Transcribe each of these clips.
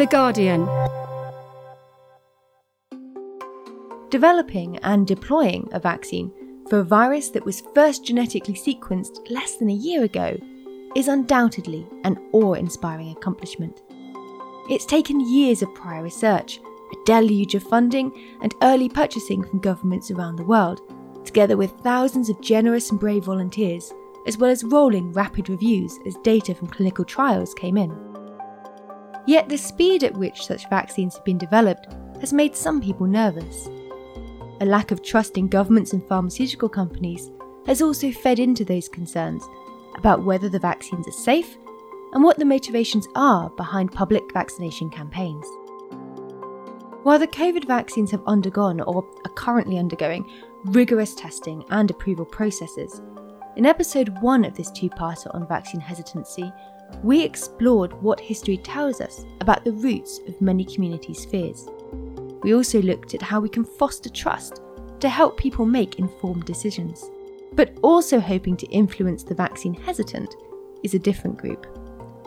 The Guardian. Developing and deploying a vaccine for a virus that was first genetically sequenced less than a year ago is undoubtedly an awe inspiring accomplishment. It's taken years of prior research, a deluge of funding, and early purchasing from governments around the world, together with thousands of generous and brave volunteers, as well as rolling rapid reviews as data from clinical trials came in. Yet the speed at which such vaccines have been developed has made some people nervous. A lack of trust in governments and pharmaceutical companies has also fed into those concerns about whether the vaccines are safe and what the motivations are behind public vaccination campaigns. While the COVID vaccines have undergone or are currently undergoing rigorous testing and approval processes, in episode 1 of this two parter on vaccine hesitancy, we explored what history tells us about the roots of many communities' fears. We also looked at how we can foster trust to help people make informed decisions. But also hoping to influence the vaccine hesitant is a different group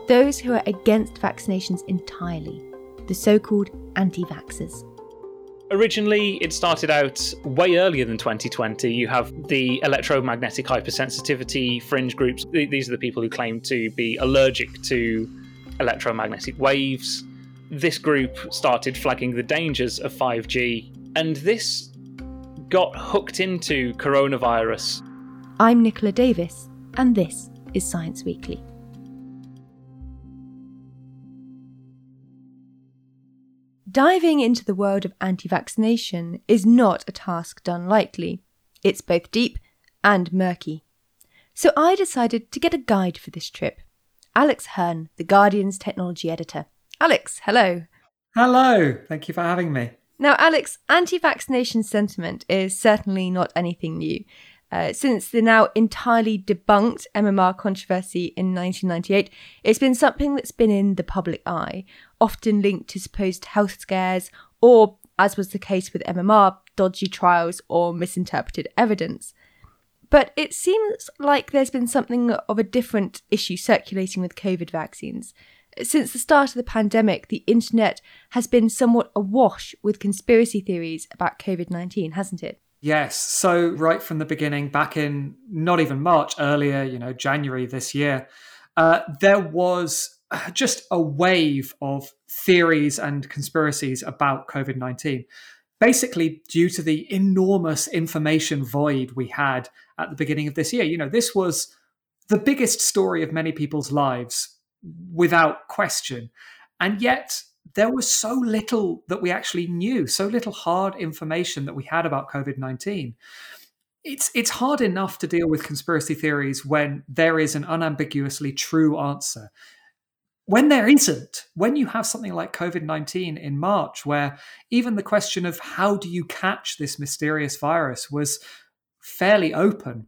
those who are against vaccinations entirely, the so called anti vaxxers. Originally, it started out way earlier than 2020. You have the electromagnetic hypersensitivity fringe groups. These are the people who claim to be allergic to electromagnetic waves. This group started flagging the dangers of 5G, and this got hooked into coronavirus. I'm Nicola Davis, and this is Science Weekly. Diving into the world of anti vaccination is not a task done lightly. It's both deep and murky. So I decided to get a guide for this trip. Alex Hern, The Guardian's technology editor. Alex, hello. Hello, thank you for having me. Now, Alex, anti vaccination sentiment is certainly not anything new. Uh, since the now entirely debunked MMR controversy in 1998, it's been something that's been in the public eye, often linked to supposed health scares or, as was the case with MMR, dodgy trials or misinterpreted evidence. But it seems like there's been something of a different issue circulating with COVID vaccines. Since the start of the pandemic, the internet has been somewhat awash with conspiracy theories about COVID 19, hasn't it? Yes. So, right from the beginning, back in not even March, earlier, you know, January this year, uh, there was just a wave of theories and conspiracies about COVID 19. Basically, due to the enormous information void we had at the beginning of this year. You know, this was the biggest story of many people's lives without question. And yet, there was so little that we actually knew, so little hard information that we had about COVID 19. It's, it's hard enough to deal with conspiracy theories when there is an unambiguously true answer. When there isn't, when you have something like COVID 19 in March, where even the question of how do you catch this mysterious virus was fairly open,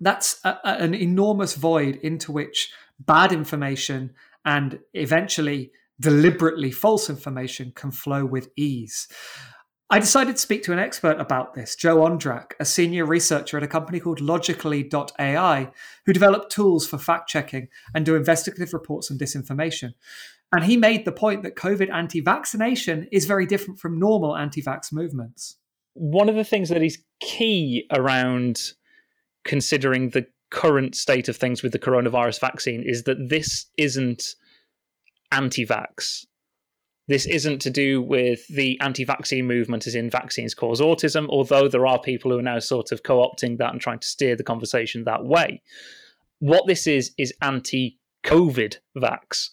that's a, an enormous void into which bad information and eventually deliberately false information can flow with ease. I decided to speak to an expert about this, Joe Ondrak, a senior researcher at a company called Logically.ai, who develop tools for fact checking and do investigative reports on disinformation. And he made the point that COVID anti vaccination is very different from normal anti vax movements. One of the things that is key around considering the current state of things with the coronavirus vaccine is that this isn't anti vax. This isn't to do with the anti vaccine movement, as in vaccines cause autism, although there are people who are now sort of co opting that and trying to steer the conversation that way. What this is, is anti COVID vax,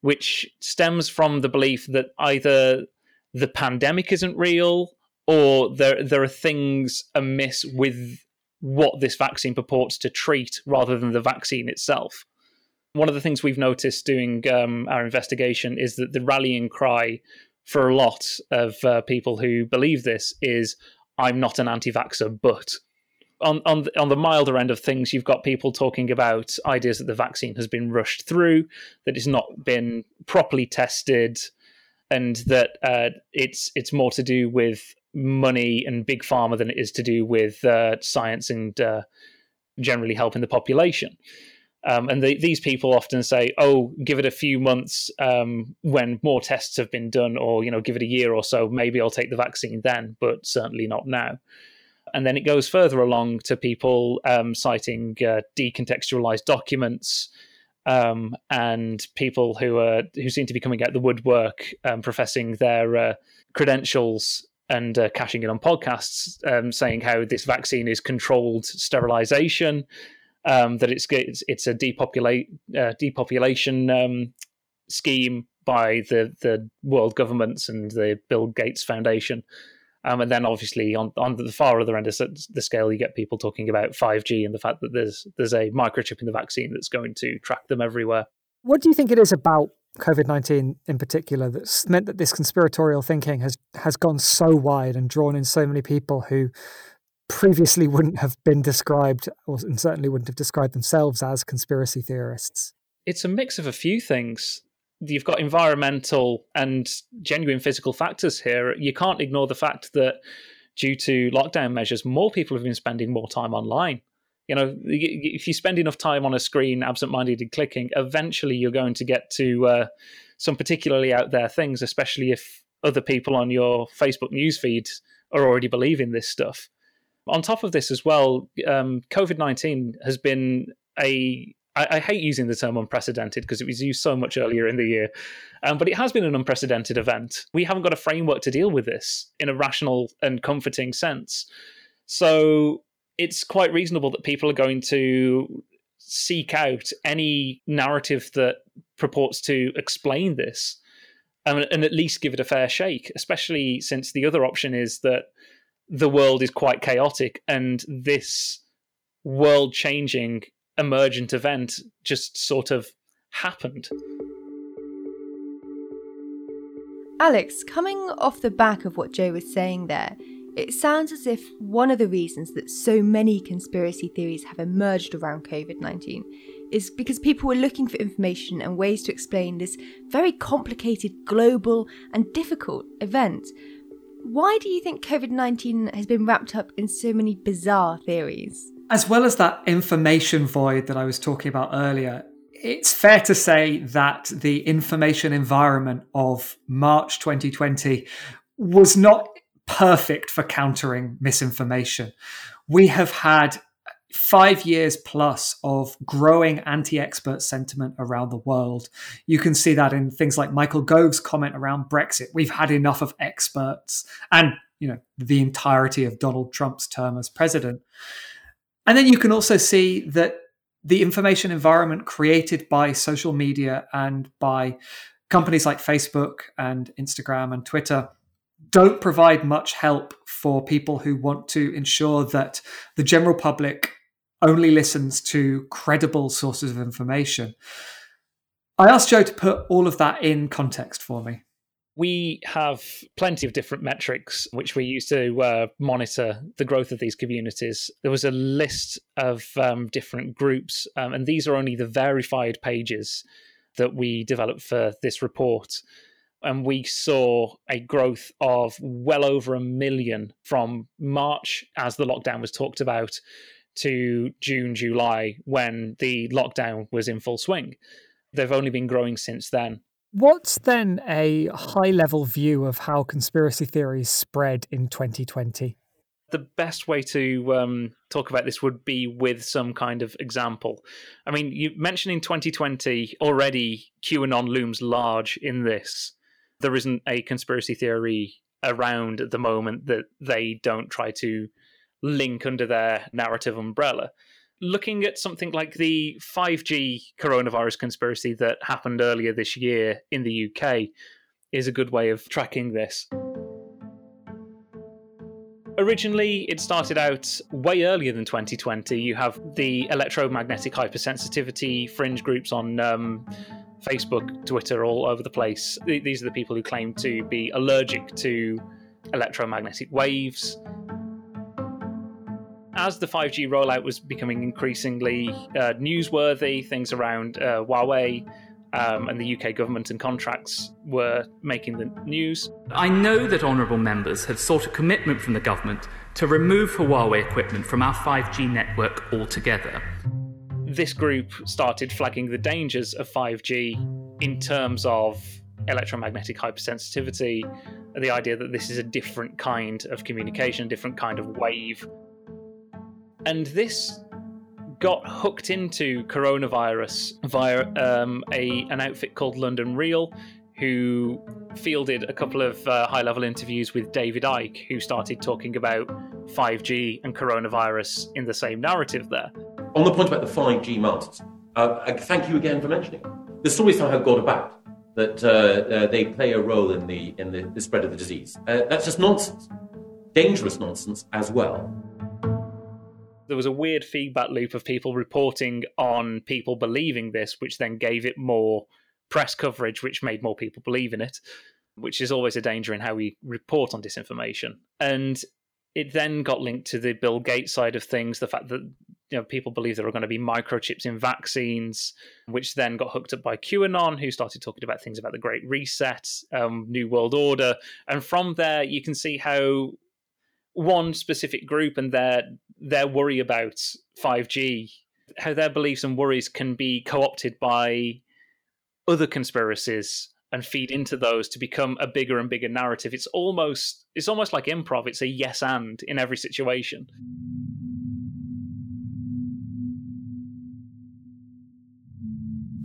which stems from the belief that either the pandemic isn't real or there, there are things amiss with what this vaccine purports to treat rather than the vaccine itself one of the things we've noticed doing um, our investigation is that the rallying cry for a lot of uh, people who believe this is I'm not an anti-vaxxer, but. On on the, on the milder end of things, you've got people talking about ideas that the vaccine has been rushed through, that it's not been properly tested, and that uh, it's it's more to do with money and big pharma than it is to do with uh, science and uh, generally helping the population Um, and the, these people often say, "Oh, give it a few months um, when more tests have been done, or you know, give it a year or so. Maybe I'll take the vaccine then, but certainly not now." And then it goes further along to people um, citing uh, decontextualized documents um, and people who are who seem to be coming out the woodwork, um, professing their uh, credentials and uh, cashing in on podcasts, um, saying how this vaccine is controlled sterilization um, that it's it's, it's a depopulate uh, depopulation um, scheme by the the world governments and the Bill Gates Foundation. Um, and then obviously on, on the far other end of the scale, you get people talking about 5G and the fact that there's there's a microchip in the vaccine that's going to track them everywhere. What do you think it is about COVID nineteen in particular that's meant that this conspiratorial thinking has has gone so wide and drawn in so many people who previously wouldn't have been described, or certainly wouldn't have described themselves as conspiracy theorists? It's a mix of a few things. You've got environmental and genuine physical factors here. You can't ignore the fact that due to lockdown measures, more people have been spending more time online. You know, if you spend enough time on a screen, absent-mindedly clicking, eventually you're going to get to uh, some particularly out there things, especially if other people on your Facebook newsfeed are already believing this stuff. On top of this, as well, um, COVID 19 has been a I, hate using the term unprecedented because it was used so much earlier in the year, um, but it has been an unprecedented event. We haven't got a framework to deal with this in a rational and comforting sense. So it's quite reasonable that people are going to seek out any narrative that purports to explain this um, and at least give it a fair shake, especially since the other option is that the world is quite chaotic and this world changing emergent event just sort of happened. Alex, coming off the back of what Joe was saying there, it sounds as if one of the reasons that so many conspiracy theories have emerged around COVID 19 is because people were looking for information and ways to explain this very complicated, global, and difficult event why do you think COVID 19 has been wrapped up in so many bizarre theories? As well as that information void that I was talking about earlier, it's fair to say that the information environment of March 2020 was not perfect for countering misinformation. We have had five years plus of growing anti expert sentiment around the world. You can see that in things like Michael Gove's comment around Brexit. We've had enough of experts and you know the entirety of Donald Trump's term as president. And then you can also see that the information environment created by social media and by companies like Facebook and Instagram and Twitter don't provide much help for people who want to ensure that the general public only listens to credible sources of information. I asked Joe to put all of that in context for me. We have plenty of different metrics which we use to uh, monitor the growth of these communities. There was a list of um, different groups, um, and these are only the verified pages that we developed for this report. And we saw a growth of well over a million from March, as the lockdown was talked about, to June, July, when the lockdown was in full swing. They've only been growing since then. What's then a high level view of how conspiracy theories spread in 2020? The best way to um, talk about this would be with some kind of example. I mean, you mentioned in 2020 already QAnon looms large in this. There isn't a conspiracy theory around at the moment that they don't try to link under their narrative umbrella. Looking at something like the 5G coronavirus conspiracy that happened earlier this year in the UK is a good way of tracking this. Originally, it started out way earlier than 2020. You have the electromagnetic hypersensitivity fringe groups on um, Facebook, Twitter, all over the place. These are the people who claim to be allergic to electromagnetic waves as the 5G rollout was becoming increasingly uh, newsworthy, things around uh, Huawei um, and the UK government and contracts were making the news. I know that honourable members have sought a commitment from the government to remove Huawei equipment from our 5G network altogether. this group started flagging the dangers of 5G in terms of electromagnetic hypersensitivity, the idea that this is a different kind of communication, a different kind of wave. And this got hooked into coronavirus via um, a an outfit called London Real, who fielded a couple of uh, high level interviews with David Icke, who started talking about 5G and coronavirus in the same narrative there. On the point about the 5G masts, uh, thank you again for mentioning. The story somehow got about that uh, uh, they play a role in the in the, the spread of the disease. Uh, that's just nonsense, dangerous nonsense as well. There was a weird feedback loop of people reporting on people believing this, which then gave it more press coverage, which made more people believe in it, which is always a danger in how we report on disinformation. And it then got linked to the Bill Gates side of things, the fact that you know people believe there are going to be microchips in vaccines, which then got hooked up by QAnon, who started talking about things about the Great Reset, um, New World Order, and from there you can see how one specific group and their their worry about 5G, how their beliefs and worries can be co-opted by other conspiracies and feed into those to become a bigger and bigger narrative. It's almost it's almost like improv. It's a yes and in every situation.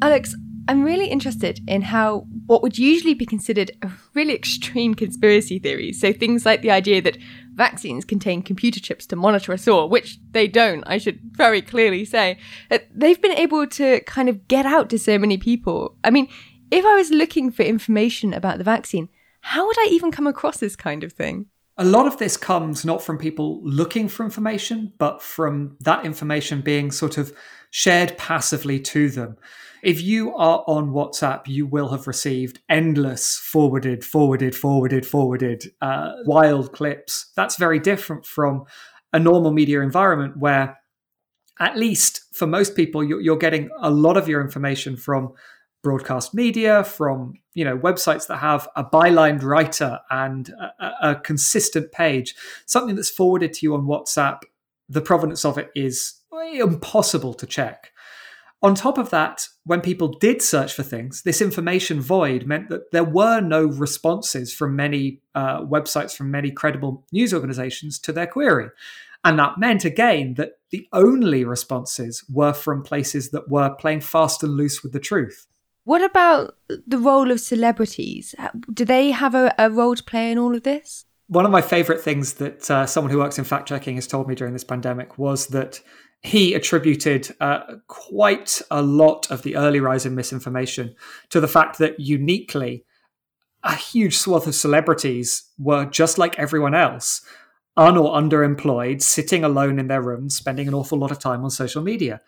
Alex, I'm really interested in how what would usually be considered a really extreme conspiracy theory, so things like the idea that vaccines contain computer chips to monitor us all, which they don't, I should very clearly say, uh, they've been able to kind of get out to so many people. I mean, if I was looking for information about the vaccine, how would I even come across this kind of thing? A lot of this comes not from people looking for information, but from that information being sort of shared passively to them. If you are on WhatsApp, you will have received endless forwarded, forwarded, forwarded, forwarded, uh, wild clips. That's very different from a normal media environment where, at least for most people, you're, getting a lot of your information from broadcast media, from you know websites that have a bylined writer and a, a, consistent page, something that's forwarded to you on WhatsApp. The provenance of it is impossible to check. On top of that, when people did search for things, this information void meant that there were no responses from many uh, websites, from many credible news organizations to their query. And that meant, again, that the only responses were from places that were playing fast and loose with the truth. What about the role of celebrities? Do they have a, a role to play in all of this? One of my favorite things that uh, someone who works in fact checking has told me during this pandemic was that he attributed uh, quite a lot of the early rise in misinformation to the fact that uniquely, a huge swath of celebrities were just like everyone else, un or underemployed, sitting alone in their rooms, spending an awful lot of time on social media.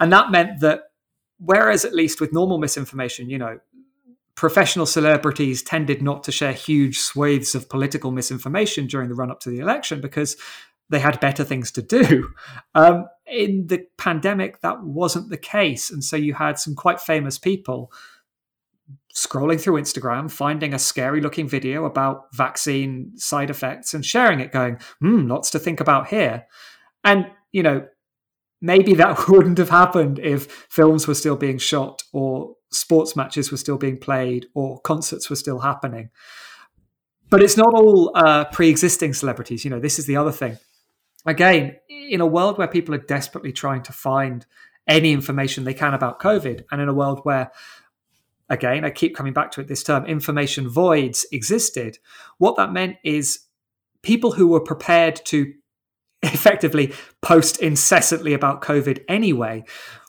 And that meant that whereas at least with normal misinformation, you know, professional celebrities tended not to share huge swathes of political misinformation during the run up to the election because they had better things to do. Um, in the pandemic, that wasn't the case. And so you had some quite famous people scrolling through Instagram, finding a scary looking video about vaccine side effects and sharing it, going, hmm, lots to think about here. And, you know, maybe that wouldn't have happened if films were still being shot or sports matches were still being played or concerts were still happening. But it's not all uh, pre existing celebrities. You know, this is the other thing. Again, in a world where people are desperately trying to find any information they can about COVID, and in a world where again, I keep coming back to it this term, information voids existed. What that meant is people who were prepared to effectively post incessantly about COVID anyway,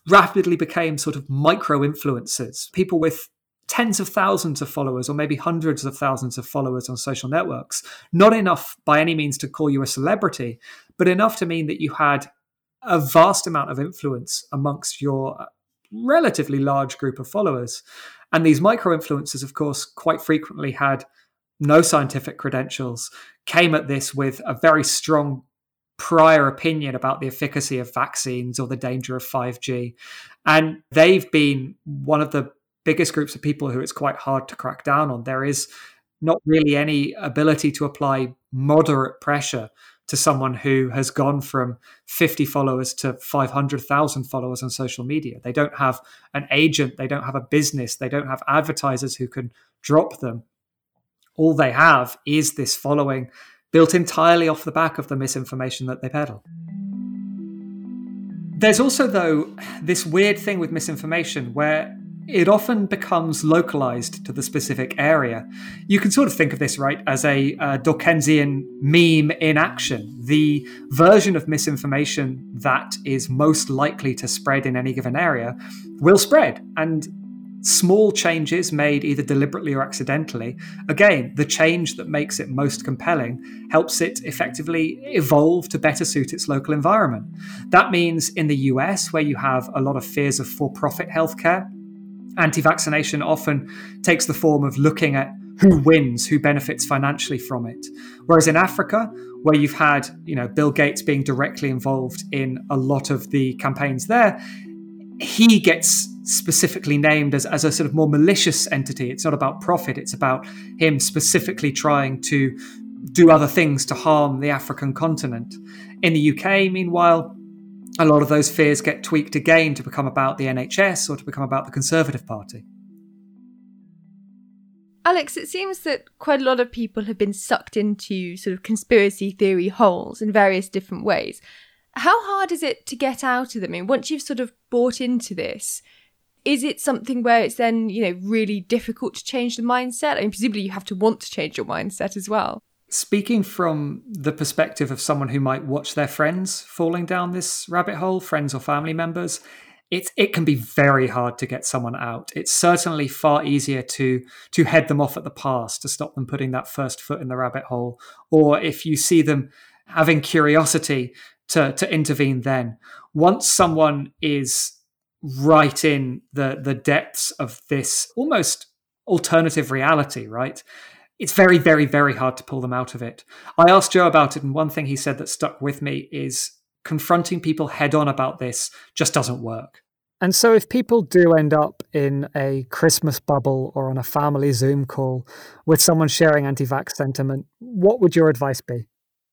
rapidly became sort of micro influencers, people with tens of thousands of followers or maybe hundreds of thousands of followers on social networks. Not enough by any means to call you a celebrity, but enough to mean that you had a vast amount of influence amongst your uh, relatively large group of followers. And these micro influencers, of course, quite frequently had no scientific credentials, came at this with a very strong prior opinion about the efficacy of vaccines or the danger of 5G. And they've been one of the biggest groups of people who it's quite hard to crack down on. There is not really any ability to apply moderate pressure to someone who has gone from 50 followers to 500,000 followers on social media. They don't have an agent, they don't have a business, they don't have advertisers who can drop them. All they have is this following built entirely off the back of the misinformation that they peddle. There's also, though, this weird thing with misinformation where it often becomes localized to the specific area. You can sort of think of this, right, as a uh, meme in action. The version of misinformation that is most likely to spread in any given area will spread. And small changes made either deliberately or accidentally, again, the change that makes it most compelling helps it effectively evolve to better suit its local environment. That means in the US, where you have a lot of fears of for profit healthcare, anti vaccination often takes the form of looking at who wins, who benefits financially from it. Whereas in Africa, where you've had, you know, Bill Gates being directly involved in a lot of the campaigns there, he gets specifically named as, as a sort of more malicious entity. It's not about profit, it's about him specifically trying to do other things to harm the African continent. In the UK, meanwhile, a lot of those fears get tweaked again to become about the NHS or to become about the Conservative Party. Alex, it seems that quite a lot of people have been sucked into sort of conspiracy theory holes in various different ways. How hard is it to get out of them? I mean, once you've sort of bought into this, is it something where it's then, you know, really difficult to change the mindset? I mean, presumably you have to want to change your mindset as well. Speaking from the perspective of someone who might watch their friends falling down this rabbit hole, friends or family members, it's it can be very hard to get someone out. It's certainly far easier to to head them off at the pass to stop them putting that first foot in the rabbit hole, or if you see them having curiosity to to intervene then. Once someone is right in the the depths of this almost alternative reality, right? it's very, very, very hard to pull them out of it. I asked Joe about it, and one thing he said that stuck with me is confronting people head on about this just doesn't work. And so, if people do end up in a Christmas bubble or on a family Zoom call with someone sharing anti vax sentiment, what would your advice be?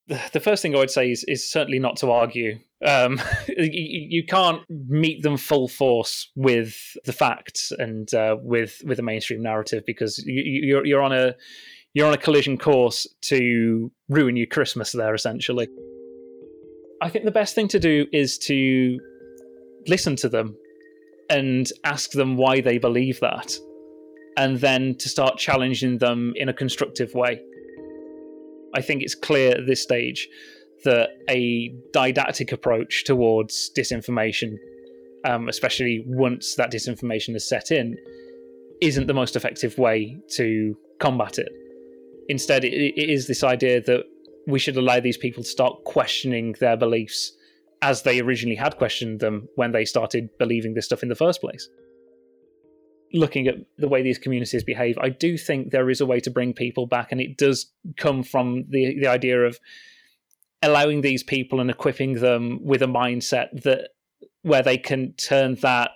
The first thing I would say is, is certainly not to argue. Um, you, can't meet them full force with the facts and uh, with with the mainstream narrative because you, you're, you're on a you're on a collision course to ruin your Christmas there, essentially. I think the best thing to do is to listen to them and ask them why they believe that, and then to start challenging them in a constructive way. I think it's clear at this stage that a didactic approach towards disinformation, um, especially once that disinformation is set in, isn't the most effective way to combat it. Instead, it, it is this idea that we should allow these people to start questioning their beliefs as they originally had questioned them when they started believing this stuff in the first place. Looking at the way these communities behave, I do think there is a way to bring people back, and it does come from the the idea of allowing these people and equipping them with a mindset that where they can turn that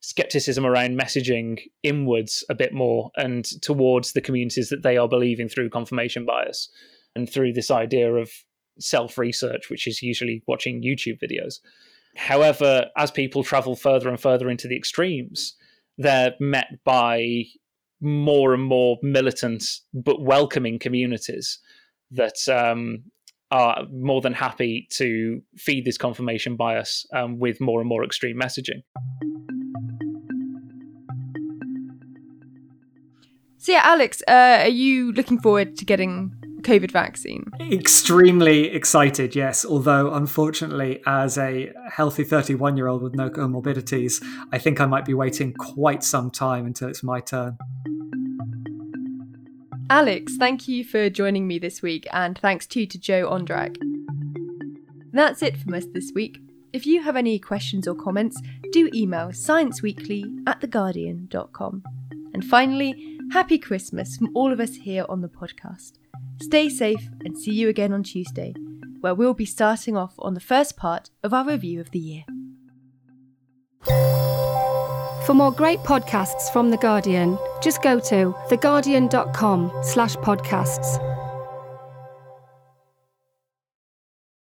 skepticism around messaging inwards a bit more and towards the communities that they are believing through confirmation bias and through this idea of self research, which is usually watching YouTube videos. However, as people travel further and further into the extremes, they're met by more and more militant but welcoming communities that um, are more than happy to feed this confirmation bias um, with more and more extreme messaging. So yeah, Alex, uh, are you looking forward to getting COVID vaccine? Extremely excited, yes. Although, unfortunately, as a healthy 31 year old with no comorbidities, I think I might be waiting quite some time until it's my turn. Alex, thank you for joining me this week, and thanks too to Joe Ondrak. That's it from us this week. If you have any questions or comments, do email scienceweekly at theguardian.com. And finally, happy Christmas from all of us here on the podcast. Stay safe and see you again on Tuesday, where we'll be starting off on the first part of our review of the year. For more great podcasts from The Guardian, just go to theguardian.com slash podcasts